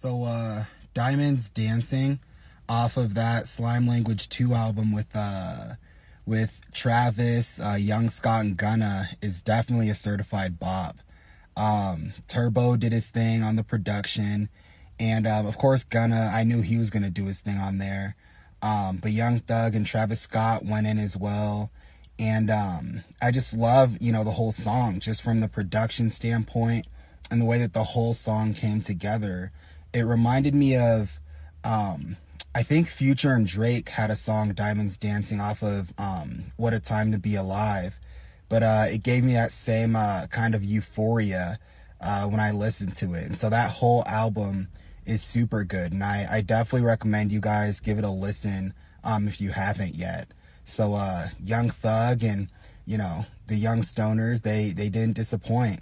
So, uh, Diamonds Dancing off of that Slime Language 2 album with, uh, with Travis, uh, Young Scott, and Gunna is definitely a certified bop. Um, Turbo did his thing on the production. And, um, of course, Gunna, I knew he was going to do his thing on there. Um, but Young Thug and Travis Scott went in as well. And, um, I just love, you know, the whole song just from the production standpoint and the way that the whole song came together. It reminded me of, um, I think Future and Drake had a song Diamonds Dancing off of um, What a Time to Be Alive. But uh, it gave me that same uh, kind of euphoria uh, when I listened to it. And so that whole album is super good. And I, I definitely recommend you guys give it a listen um, if you haven't yet. So uh, Young Thug and, you know, the Young Stoners, they, they didn't disappoint.